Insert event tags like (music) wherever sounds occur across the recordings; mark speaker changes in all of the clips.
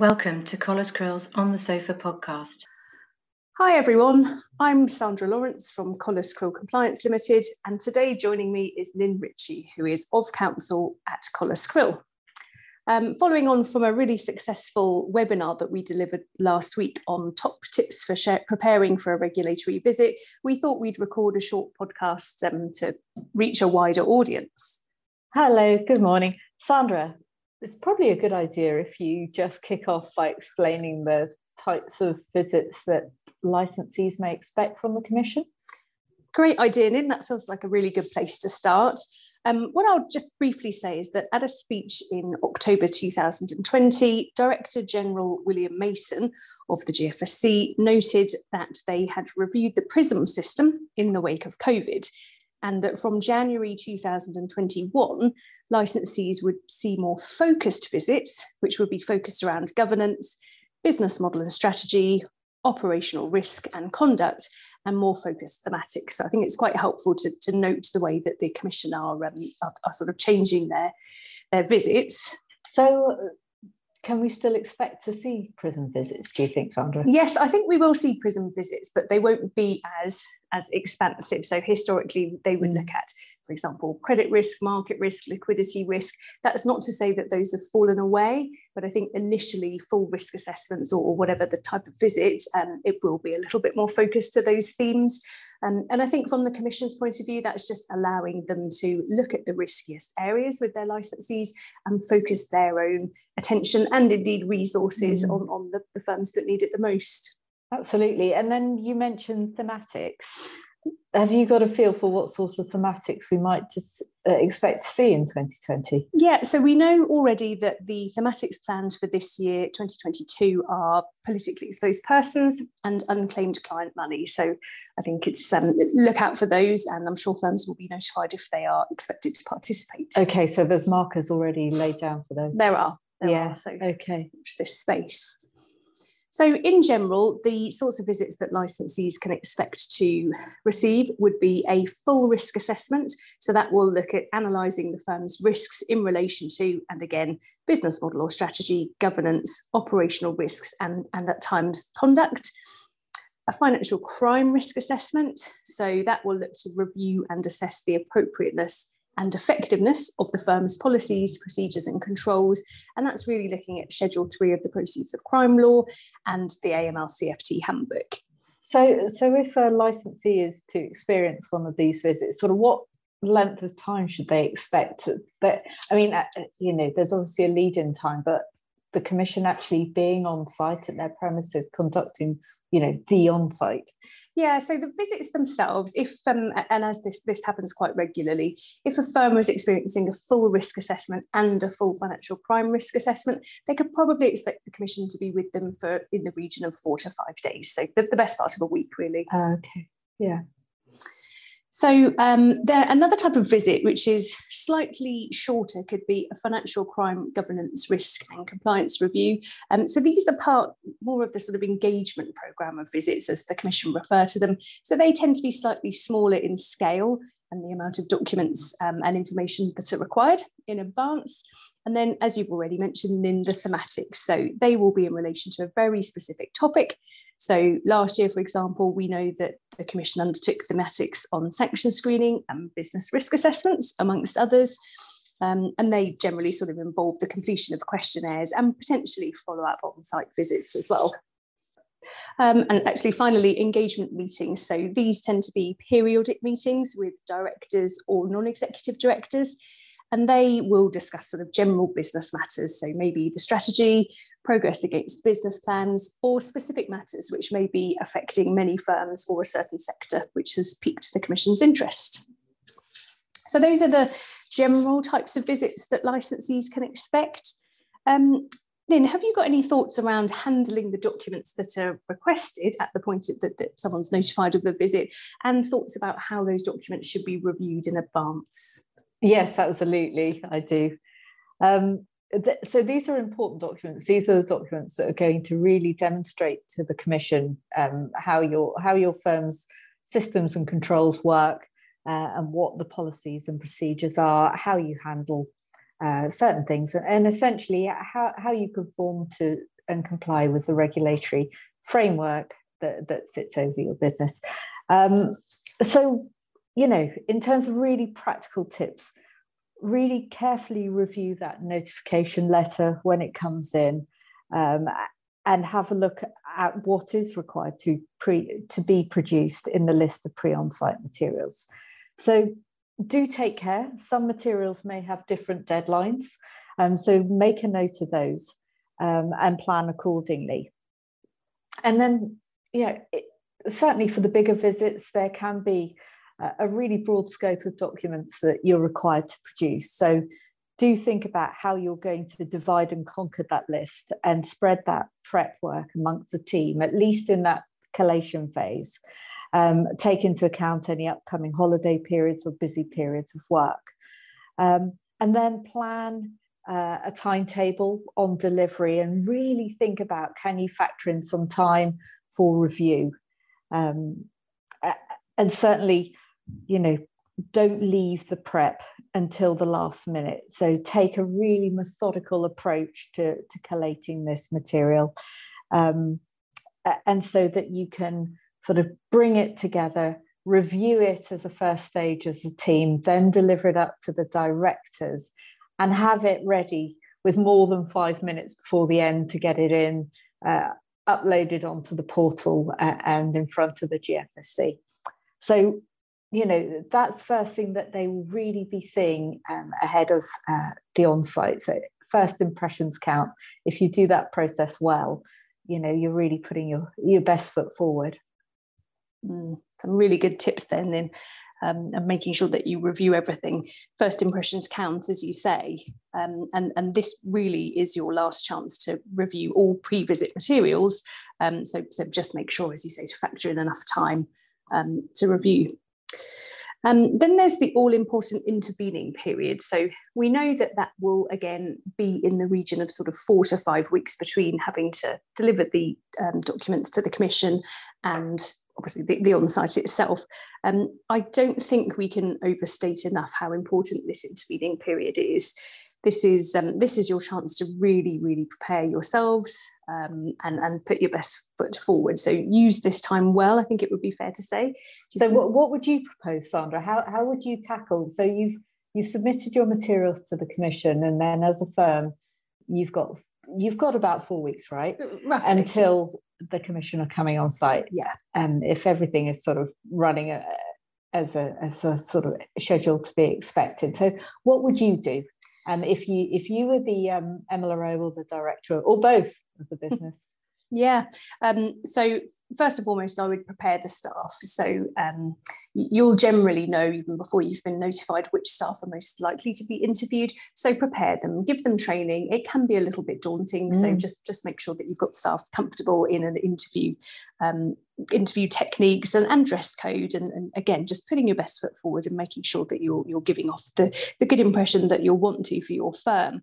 Speaker 1: Welcome to Collas Crill's On the Sofa podcast.
Speaker 2: Hi everyone, I'm Sandra Lawrence from Collas Crill Compliance Limited, and today joining me is Lynn Ritchie, who is of counsel at Collas Crill. Um, following on from a really successful webinar that we delivered last week on top tips for share, preparing for a regulatory visit, we thought we'd record a short podcast um, to reach a wider audience.
Speaker 3: Hello, good morning. Sandra, it's probably a good idea if you just kick off by explaining the types of visits that licensees may expect from the Commission.
Speaker 2: Great idea, Lynn. That feels like a really good place to start. Um, what I'll just briefly say is that at a speech in October 2020, Director General William Mason of the GFSC noted that they had reviewed the PRISM system in the wake of COVID, and that from January 2021, licensees would see more focused visits, which would be focused around governance, business model and strategy, operational risk and conduct, and more focused thematics. So I think it's quite helpful to, to note the way that the Commission are, um, are, are sort of changing their, their visits.
Speaker 3: So can we still expect to see PRISM visits do you think sandra?
Speaker 2: Yes i think we will see PRISM visits but they won't be as as expansive. So historically they would look mm. at for example credit risk market risk liquidity risk. That's not to say that those have fallen away but i think initially full risk assessments or, or whatever the type of visit um, it will be a little bit more focused to those themes um, and I think from the Commission's point of view, that's just allowing them to look at the riskiest areas with their licensees and focus their own attention and indeed resources mm. on, on the, the firms that need it the most.
Speaker 3: Absolutely. And then you mentioned thematics have you got a feel for what sort of thematics we might just, uh, expect to see in 2020?
Speaker 2: Yeah, so we know already that the thematics planned for this year, 2022, are politically exposed persons and unclaimed client money. So I think it's um, look out for those, and I'm sure firms will be notified if they are expected to participate.
Speaker 3: Okay, so there's markers already laid down for those.
Speaker 2: There are. There
Speaker 3: yeah.
Speaker 2: Are, so
Speaker 3: okay.
Speaker 2: This space. So, in general, the sorts of visits that licensees can expect to receive would be a full risk assessment. So, that will look at analysing the firm's risks in relation to, and again, business model or strategy, governance, operational risks, and, and at times conduct. A financial crime risk assessment. So, that will look to review and assess the appropriateness and effectiveness of the firm's policies, procedures, and controls. And that's really looking at Schedule 3 of the Proceeds of Crime Law and the AML CFT Handbook.
Speaker 3: So, so if a licensee is to experience one of these visits, sort of what length of time should they expect? But I mean, uh, you know, there's obviously a lead in time, but the commission actually being on site at their premises conducting you know the on site
Speaker 2: yeah so the visits themselves if um, and as this this happens quite regularly if a firm was experiencing a full risk assessment and a full financial crime risk assessment they could probably expect the commission to be with them for in the region of four to five days. So the, the best part of a week really.
Speaker 3: Okay. Yeah
Speaker 2: so um, there another type of visit, which is slightly shorter, could be a financial crime governance risk and compliance review. Um, so these are part more of the sort of engagement program of visits, as the Commission refer to them. So they tend to be slightly smaller in scale and the amount of documents um, and information that are required in advance. And then, as you've already mentioned, in the thematics, so they will be in relation to a very specific topic. So last year, for example, we know that the Commission undertook thematics on sanction screening and business risk assessments, amongst others. Um, and they generally sort of involve the completion of questionnaires and potentially follow up on site visits as well. Um, and actually, finally, engagement meetings. So these tend to be periodic meetings with directors or non executive directors and they will discuss sort of general business matters. So maybe the strategy, progress against business plans, or specific matters which may be affecting many firms or a certain sector, which has piqued the Commission's interest. So those are the general types of visits that licensees can expect. Um, Lynn, have you got any thoughts around handling the documents that are requested at the point that, that someone's notified of the visit and thoughts about how those documents should be reviewed in advance?
Speaker 3: Yes, absolutely, I do. Um, th- so these are important documents. These are the documents that are going to really demonstrate to the Commission um, how your how your firm's systems and controls work, uh, and what the policies and procedures are, how you handle uh, certain things, and, and essentially how how you conform to and comply with the regulatory framework that, that sits over your business. Um, so, you know, in terms of really practical tips, really carefully review that notification letter when it comes in um, and have a look at what is required to pre to be produced in the list of pre-on-site materials. So do take care. Some materials may have different deadlines, um, so make a note of those um, and plan accordingly. And then, yeah, it, certainly for the bigger visits, there can be a really broad scope of documents that you're required to produce. So do think about how you're going to divide and conquer that list and spread that prep work amongst the team, at least in that collation phase. Um, take into account any upcoming holiday periods or busy periods of work. Um, and then plan uh, a timetable on delivery and really think about can you factor in some time for review. Um, and certainly you know, don't leave the prep until the last minute. So take a really methodical approach to, to collating this material. Um, and so that you can sort of bring it together, review it as a first stage as a team, then deliver it up to the directors and have it ready with more than five minutes before the end to get it in, uh, uploaded onto the portal uh, and in front of the GFSC. So you know that's first thing that they will really be seeing um, ahead of uh, the on-site. So first impressions count. If you do that process well you know you're really putting your your best foot forward.
Speaker 2: Mm, some really good tips then then um, and making sure that you review everything. First impressions count as you say um, and and this really is your last chance to review all pre-visit materials. Um, so so just make sure as you say to factor in enough time um, to review um, then there's the all important intervening period. So we know that that will again be in the region of sort of four to five weeks between having to deliver the um, documents to the Commission and obviously the, the on site itself. Um, I don't think we can overstate enough how important this intervening period is this is um, this is your chance to really really prepare yourselves um, and and put your best foot forward. So use this time well i think it would be fair to say.
Speaker 3: So what, what would you propose sandra? How, how would you tackle so you've you submitted your materials to the commission and then as a firm you've got you've got about four weeks right?
Speaker 2: Roughly.
Speaker 3: until the commission are coming on site.
Speaker 2: Yeah.
Speaker 3: And if everything is sort of running a, uh, as a as a sort of schedule to be expected. So what would you do um, if you if you were the um, MLRO or the director or both of the (laughs) business?
Speaker 2: Yeah. Um, so first and foremost, I would prepare the staff. So um, you'll generally know even before you've been notified which staff are most likely to be interviewed. So prepare them, give them training. It can be a little bit daunting, mm. so just just make sure that you've got staff comfortable in an interview, um, interview techniques and, and dress code, and, and, again just putting your best foot forward and making sure that you're you're giving off the the good impression that you'll want to for your firm.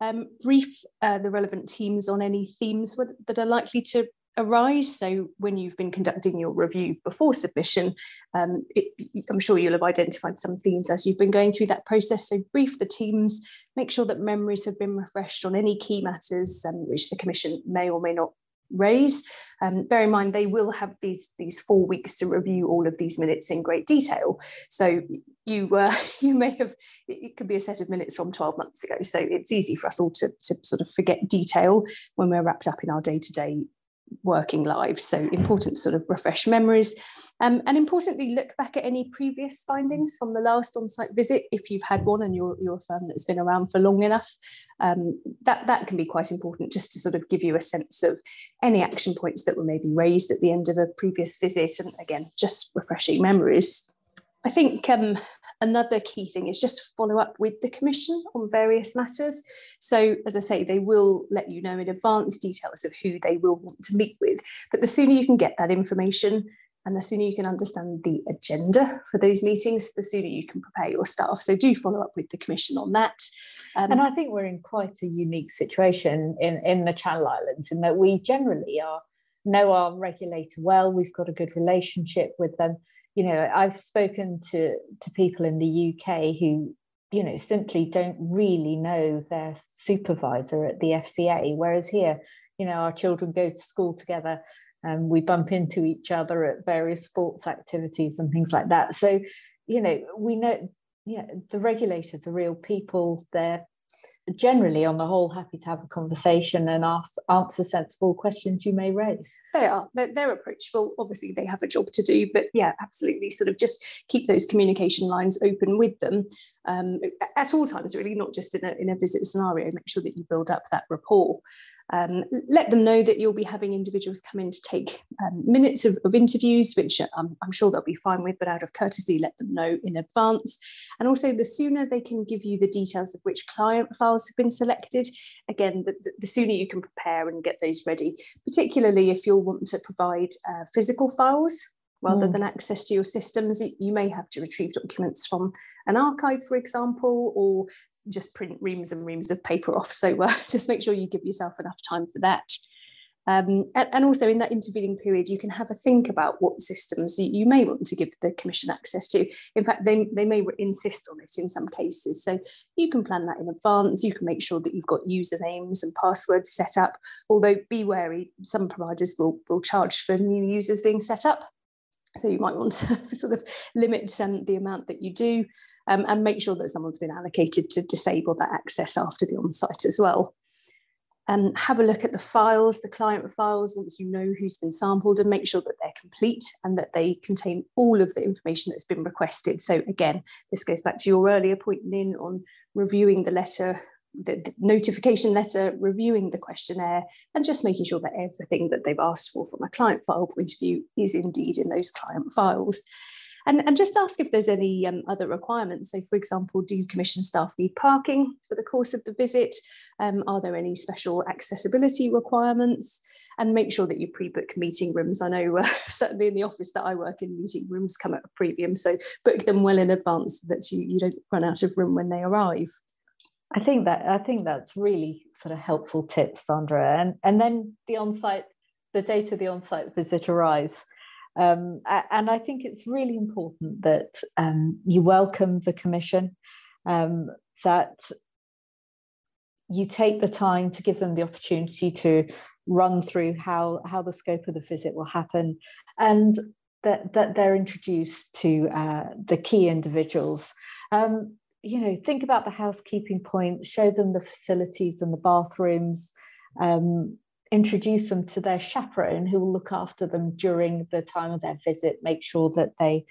Speaker 2: Um, brief uh, the relevant teams on any themes that are likely to arise. So when you've been conducting your review before submission, um, it, I'm sure you'll have identified some themes as you've been going through that process. So brief the teams, make sure that memories have been refreshed on any key matters um, which the Commission may or may not raise. Um, bear in mind, they will have these these four weeks to review all of these minutes in great detail. So you uh, (laughs) you may have it could be a set of minutes from 12 months ago. So it's easy for us all to, to sort of forget detail when we're wrapped up in our day to day working lives. So important sort of refresh memories. Um, and importantly, look back at any previous findings from the last on-site visit, if you've had one and you're, you're a firm that's been around for long enough. Um, that, that can be quite important just to sort of give you a sense of any action points that were maybe raised at the end of a previous visit. And again, just refreshing memories. I think um, another key thing is just follow up with the Commission on various matters. So, as I say, they will let you know in advance details of who they will want to meet with. But the sooner you can get that information, and the sooner you can understand the agenda for those meetings, the sooner you can prepare your staff. So, do follow up with the Commission on that.
Speaker 3: Um, and I think we're in quite a unique situation in, in the Channel Islands in that we generally are know our regulator well, we've got a good relationship with them you know i've spoken to to people in the uk who you know simply don't really know their supervisor at the fca whereas here you know our children go to school together and we bump into each other at various sports activities and things like that. So you know we know yeah the regulators are real people. They're generally on the whole happy to have a conversation and ask answer sensible questions you may raise.
Speaker 2: They are. They're, they're, approachable. Obviously they have a job to do but yeah absolutely. Sort of just keep those communication lines open with them um, at all times really not just in a, in a visit scenario. Make sure that you build up that rapport um, let them know that you'll be having individuals come in to take um, minutes of, of, interviews, which um, I'm sure they'll be fine with, but out of courtesy, let them know in advance. And also, the sooner they can give you the details of which client files have been selected, again, the, the sooner you can prepare and get those ready, particularly if you'll want to provide uh, physical files rather mm. than access to your systems. You may have to retrieve documents from an archive, for example, or just print reams and reams of paper off. So uh, (laughs) just make sure you give yourself enough time for that. Um, and, and, also in that intervening period, you can have a think about what systems you, you, may want to give the Commission access to. In fact, they, they may insist on it in some cases. So you can plan that in advance. You can make sure that you've got usernames and passwords set up, although be wary, some providers will, will charge for new users being set up. So you might want to (laughs) sort of limit um, the amount that you do um, and make sure that someone's been allocated to disable that access after the on-site as well. And have a look at the files, the client files, once you know who's been sampled and make sure that they're complete and that they contain all of the information that's been requested. So again, this goes back to your earlier point, Lynn, on reviewing the letter, the, the notification letter, reviewing the questionnaire, and just making sure that everything that they've asked for from a client file point of view is indeed in those client files. And, and just ask if there's any um, other requirements. So, for example, do commission staff need parking for the course of the visit? Um, are there any special accessibility requirements? And make sure that you pre-book meeting rooms. I know uh, (laughs) certainly in the office that I work in, meeting rooms come at a premium. So book them well in advance so that you, you don't run out of room when they arrive.
Speaker 3: I think that I think that's really sort of helpful tips, Sandra. And and then the on-site, the date of the on-site visit arrives. Um, and I think it's really important that um, you welcome the Commission, um, that you take the time to give them the opportunity to run through how, how the scope of the visit will happen, and that, that they're introduced to uh, the key individuals. Um, you know, think about the housekeeping points, show them the facilities and the bathrooms, um, introduce them to their chaperone who will look after them during the time of their visit, make sure that they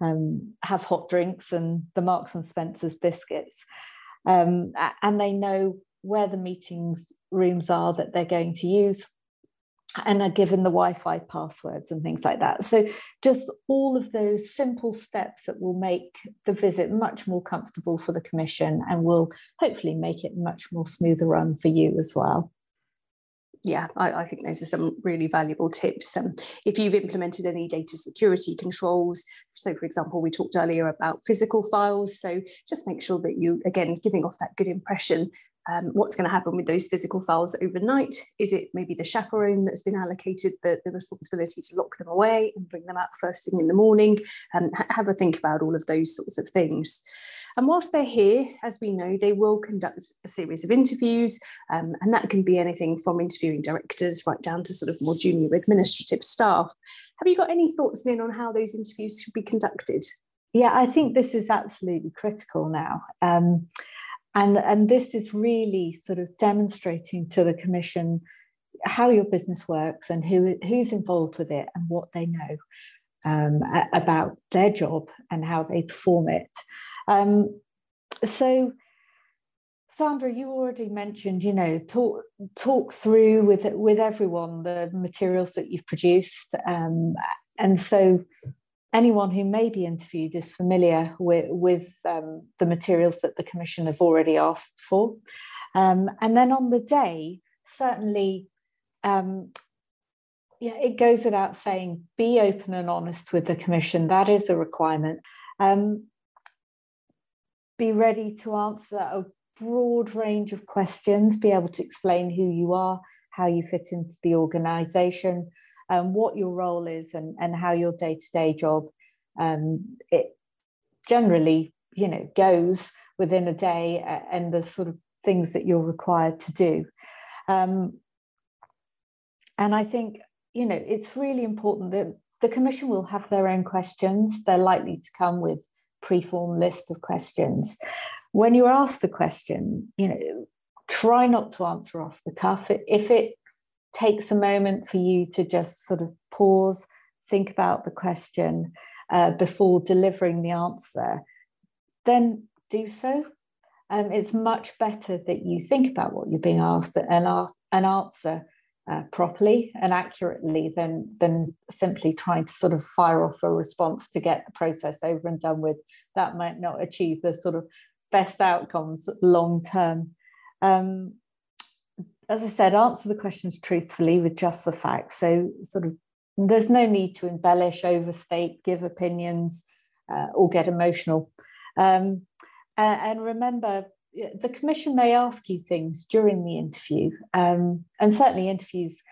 Speaker 3: um, have hot drinks and the Marks and Spencer's biscuits. Um, and they know where the meetings rooms are that they're going to use and are given the Wi-Fi passwords and things like that. So just all of those simple steps that will make the visit much more comfortable for the commission and will hopefully make it much more smoother run for you as well
Speaker 2: yeah, I, I, think those are some really valuable tips. Um, if you've implemented any data security controls, so for example, we talked earlier about physical files, so just make sure that you, again, giving off that good impression. Um, what's going to happen with those physical files overnight? Is it maybe the chaperone that's been allocated the, the responsibility to lock them away and bring them out first thing in the morning? Um, have a think about all of those sorts of things. And whilst they're here, as we know, they will conduct a series of interviews, um, and that can be anything from interviewing directors right down to sort of more junior administrative staff. Have you got any thoughts, Lynn, on how those interviews should be conducted?
Speaker 3: Yeah, I think this is absolutely critical now. Um, and, and this is really sort of demonstrating to the Commission how your business works and who, who's involved with it and what they know um, about their job and how they perform it. Um, so, Sandra, you already mentioned, you know, talk talk through with with everyone the materials that you've produced, um, and so anyone who may be interviewed is familiar with with um, the materials that the commission have already asked for, um, and then on the day, certainly. Um, yeah, it goes without saying, be open and honest with the commission. That is a requirement. Um, be ready to answer a broad range of questions, be able to explain who you are, how you fit into the organization, um, what your role is, and, and how your day to day job um, it generally you know goes within a day and the sort of things that you're required to do. Um, and I think, you know, it's really important that the Commission will have their own questions. They're likely to come with pre-form list of questions. When you're asked the question, you know, try not to answer off the cuff. If it takes a moment for you to just sort of pause, think about the question uh, before delivering the answer, then do so. Um, it's much better that you think about what you're being asked and, and answer uh, properly and accurately than than simply trying to sort of fire off a response to get the process over and done with. That might not achieve the sort of best outcomes long term. Um, as I said, answer the questions truthfully with just the facts. So sort of there's no need to embellish, overstate, give opinions, uh, or get emotional. Um, and remember, the commission may ask you things during the interview, um, and certainly interviews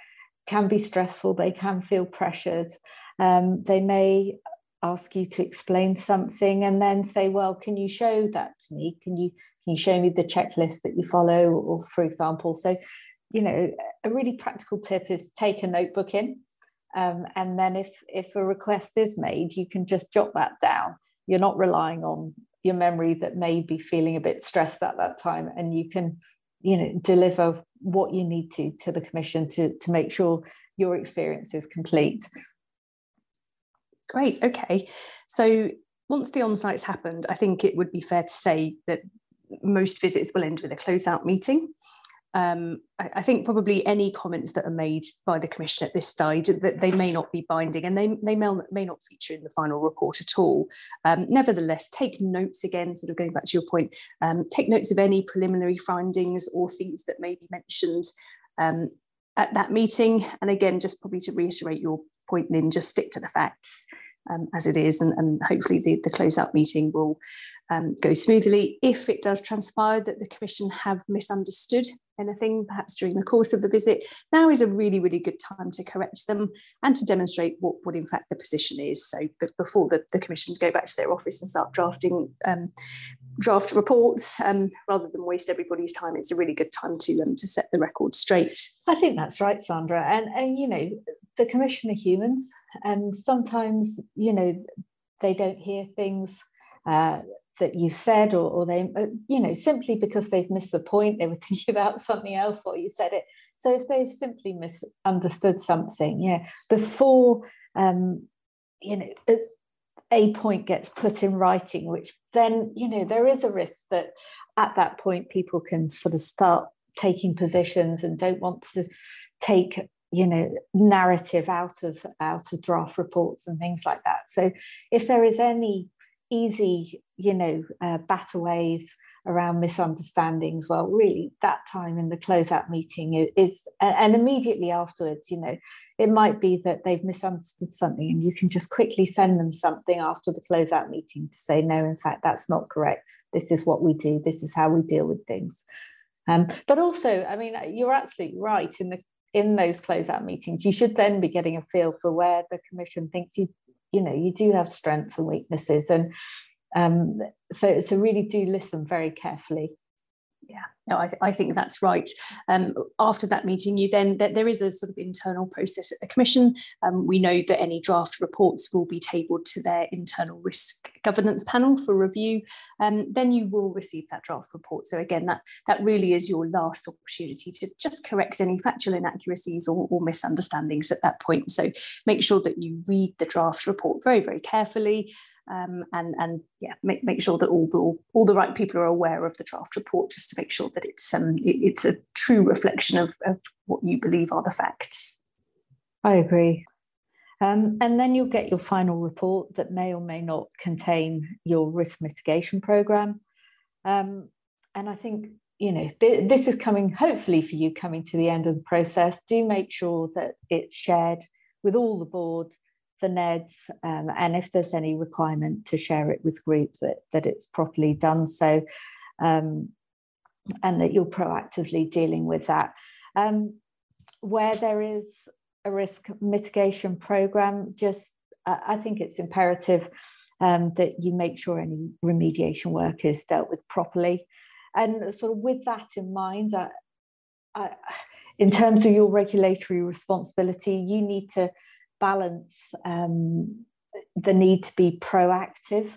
Speaker 3: can be stressful. They can feel pressured. Um, they may ask you to explain something and then say, "Well, can you show that to me? Can you can you show me the checklist that you follow?" Or, for example, so you know, a really practical tip is take a notebook in, um, and then if if a request is made, you can just jot that down. You're not relying on your memory that may be feeling a bit stressed at that time and you can you know deliver what you need to to the commission to to make sure your experience is complete.
Speaker 2: Great okay. So once the on-sites happened i think it would be fair to say that most visits will end with a closeout meeting um, I, I, think probably any comments that are made by the commission at this stage that they may not be binding and they, they may, may not feature in the final report at all. Um, nevertheless, take notes again, sort of going back to your point, um, take notes of any preliminary findings or things that may be mentioned um, at that meeting. And again, just probably to reiterate your point, Lynn, just stick to the facts um, as it is and, and hopefully the, the closeout meeting will um, go smoothly. If it does transpire that the Commission have misunderstood anything, perhaps during the course of the visit, now is a really, really good time to correct them and to demonstrate what, what in fact the position is. So before the, the Commission go back to their office and start drafting um, draft reports, um, rather than waste everybody's time, it's a really good time to um, to set the record straight.
Speaker 3: I think that's right, Sandra. And and you know, the Commission are humans, and sometimes you know they don't hear things. Uh, that you've said or, or they uh, you know simply because they've missed the point they were (laughs) thinking about something else or you said it. So if they've simply misunderstood something yeah before um you know a point gets put in writing which then you know there is a risk that at that point people can sort of start taking positions and don't want to take you know narrative out of out of draft reports and things like that. So if there is any easy, you know, uh, battaways around misunderstandings. Well, really, that time in the closeout meeting is, is, and immediately afterwards, you know, it might be that they've misunderstood something, and you can just quickly send them something after the closeout meeting to say, no, in fact, that's not correct. This is what we do. This is how we deal with things. Um, but also, I mean, you're absolutely right in the in those closeout meetings. You should then be getting a feel for where the commission thinks you you know you do have strengths and weaknesses and um, so so really do listen very carefully
Speaker 2: yeah. No I, th- I think that's right. Um, after that meeting you then that there is a sort of internal process at the commission. Um, we know that any draft reports will be tabled to their internal risk governance panel for review. Um, then you will receive that draft report. So again that that really is your last opportunity to just correct any factual inaccuracies or, or misunderstandings at that point. So make sure that you read the draft report very very carefully um, and and yeah, make, make sure that all the all the right people are aware of the draft report, just to make sure that it's um, it, it's a true reflection of, of what you believe are the facts.
Speaker 3: I agree. Um, and then you'll get your final report that may or may not contain your risk mitigation program. Um, and I think you know th- this is coming hopefully for you coming to the end of the process. Do make sure that it's shared with all the board the NEDs, um, and if there's any requirement to share it with groups, that, that it's properly done so, um, and that you're proactively dealing with that. Um, where there is a risk mitigation program, just uh, I think it's imperative um, that you make sure any remediation work is dealt with properly. And sort of with that in mind, I, I, in terms of your regulatory responsibility, you need to balance um, the need to be proactive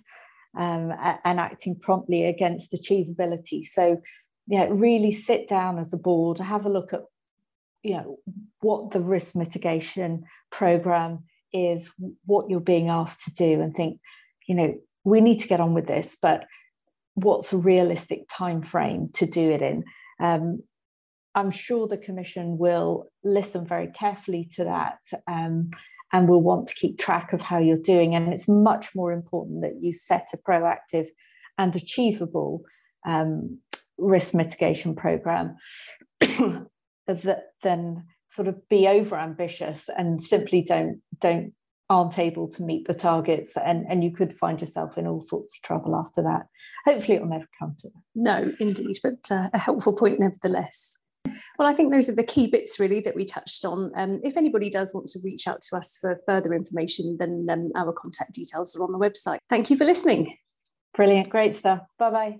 Speaker 3: um, and acting promptly against achievability. So, yeah, really sit down as a board, have a look at you know what the risk mitigation program is, what you're being asked to do, and think, you know, we need to get on with this, but what's a realistic time frame to do it in? Um, I'm sure the Commission will listen very carefully to that um, and will want to keep track of how you're doing. And it's much more important that you set a proactive and achievable um, risk mitigation program (clears throat) than sort of be over ambitious and simply don't don't aren't able to meet the targets and, and you could find yourself in all sorts of trouble after that. Hopefully it'll never come to that.
Speaker 2: No, indeed, but uh, a helpful point nevertheless. Well, I think those are the key bits really that we touched on. Um, if anybody does want to reach out to us for further information, then um, our contact details are on the website. Thank you for listening.
Speaker 3: Brilliant, great stuff. Bye bye.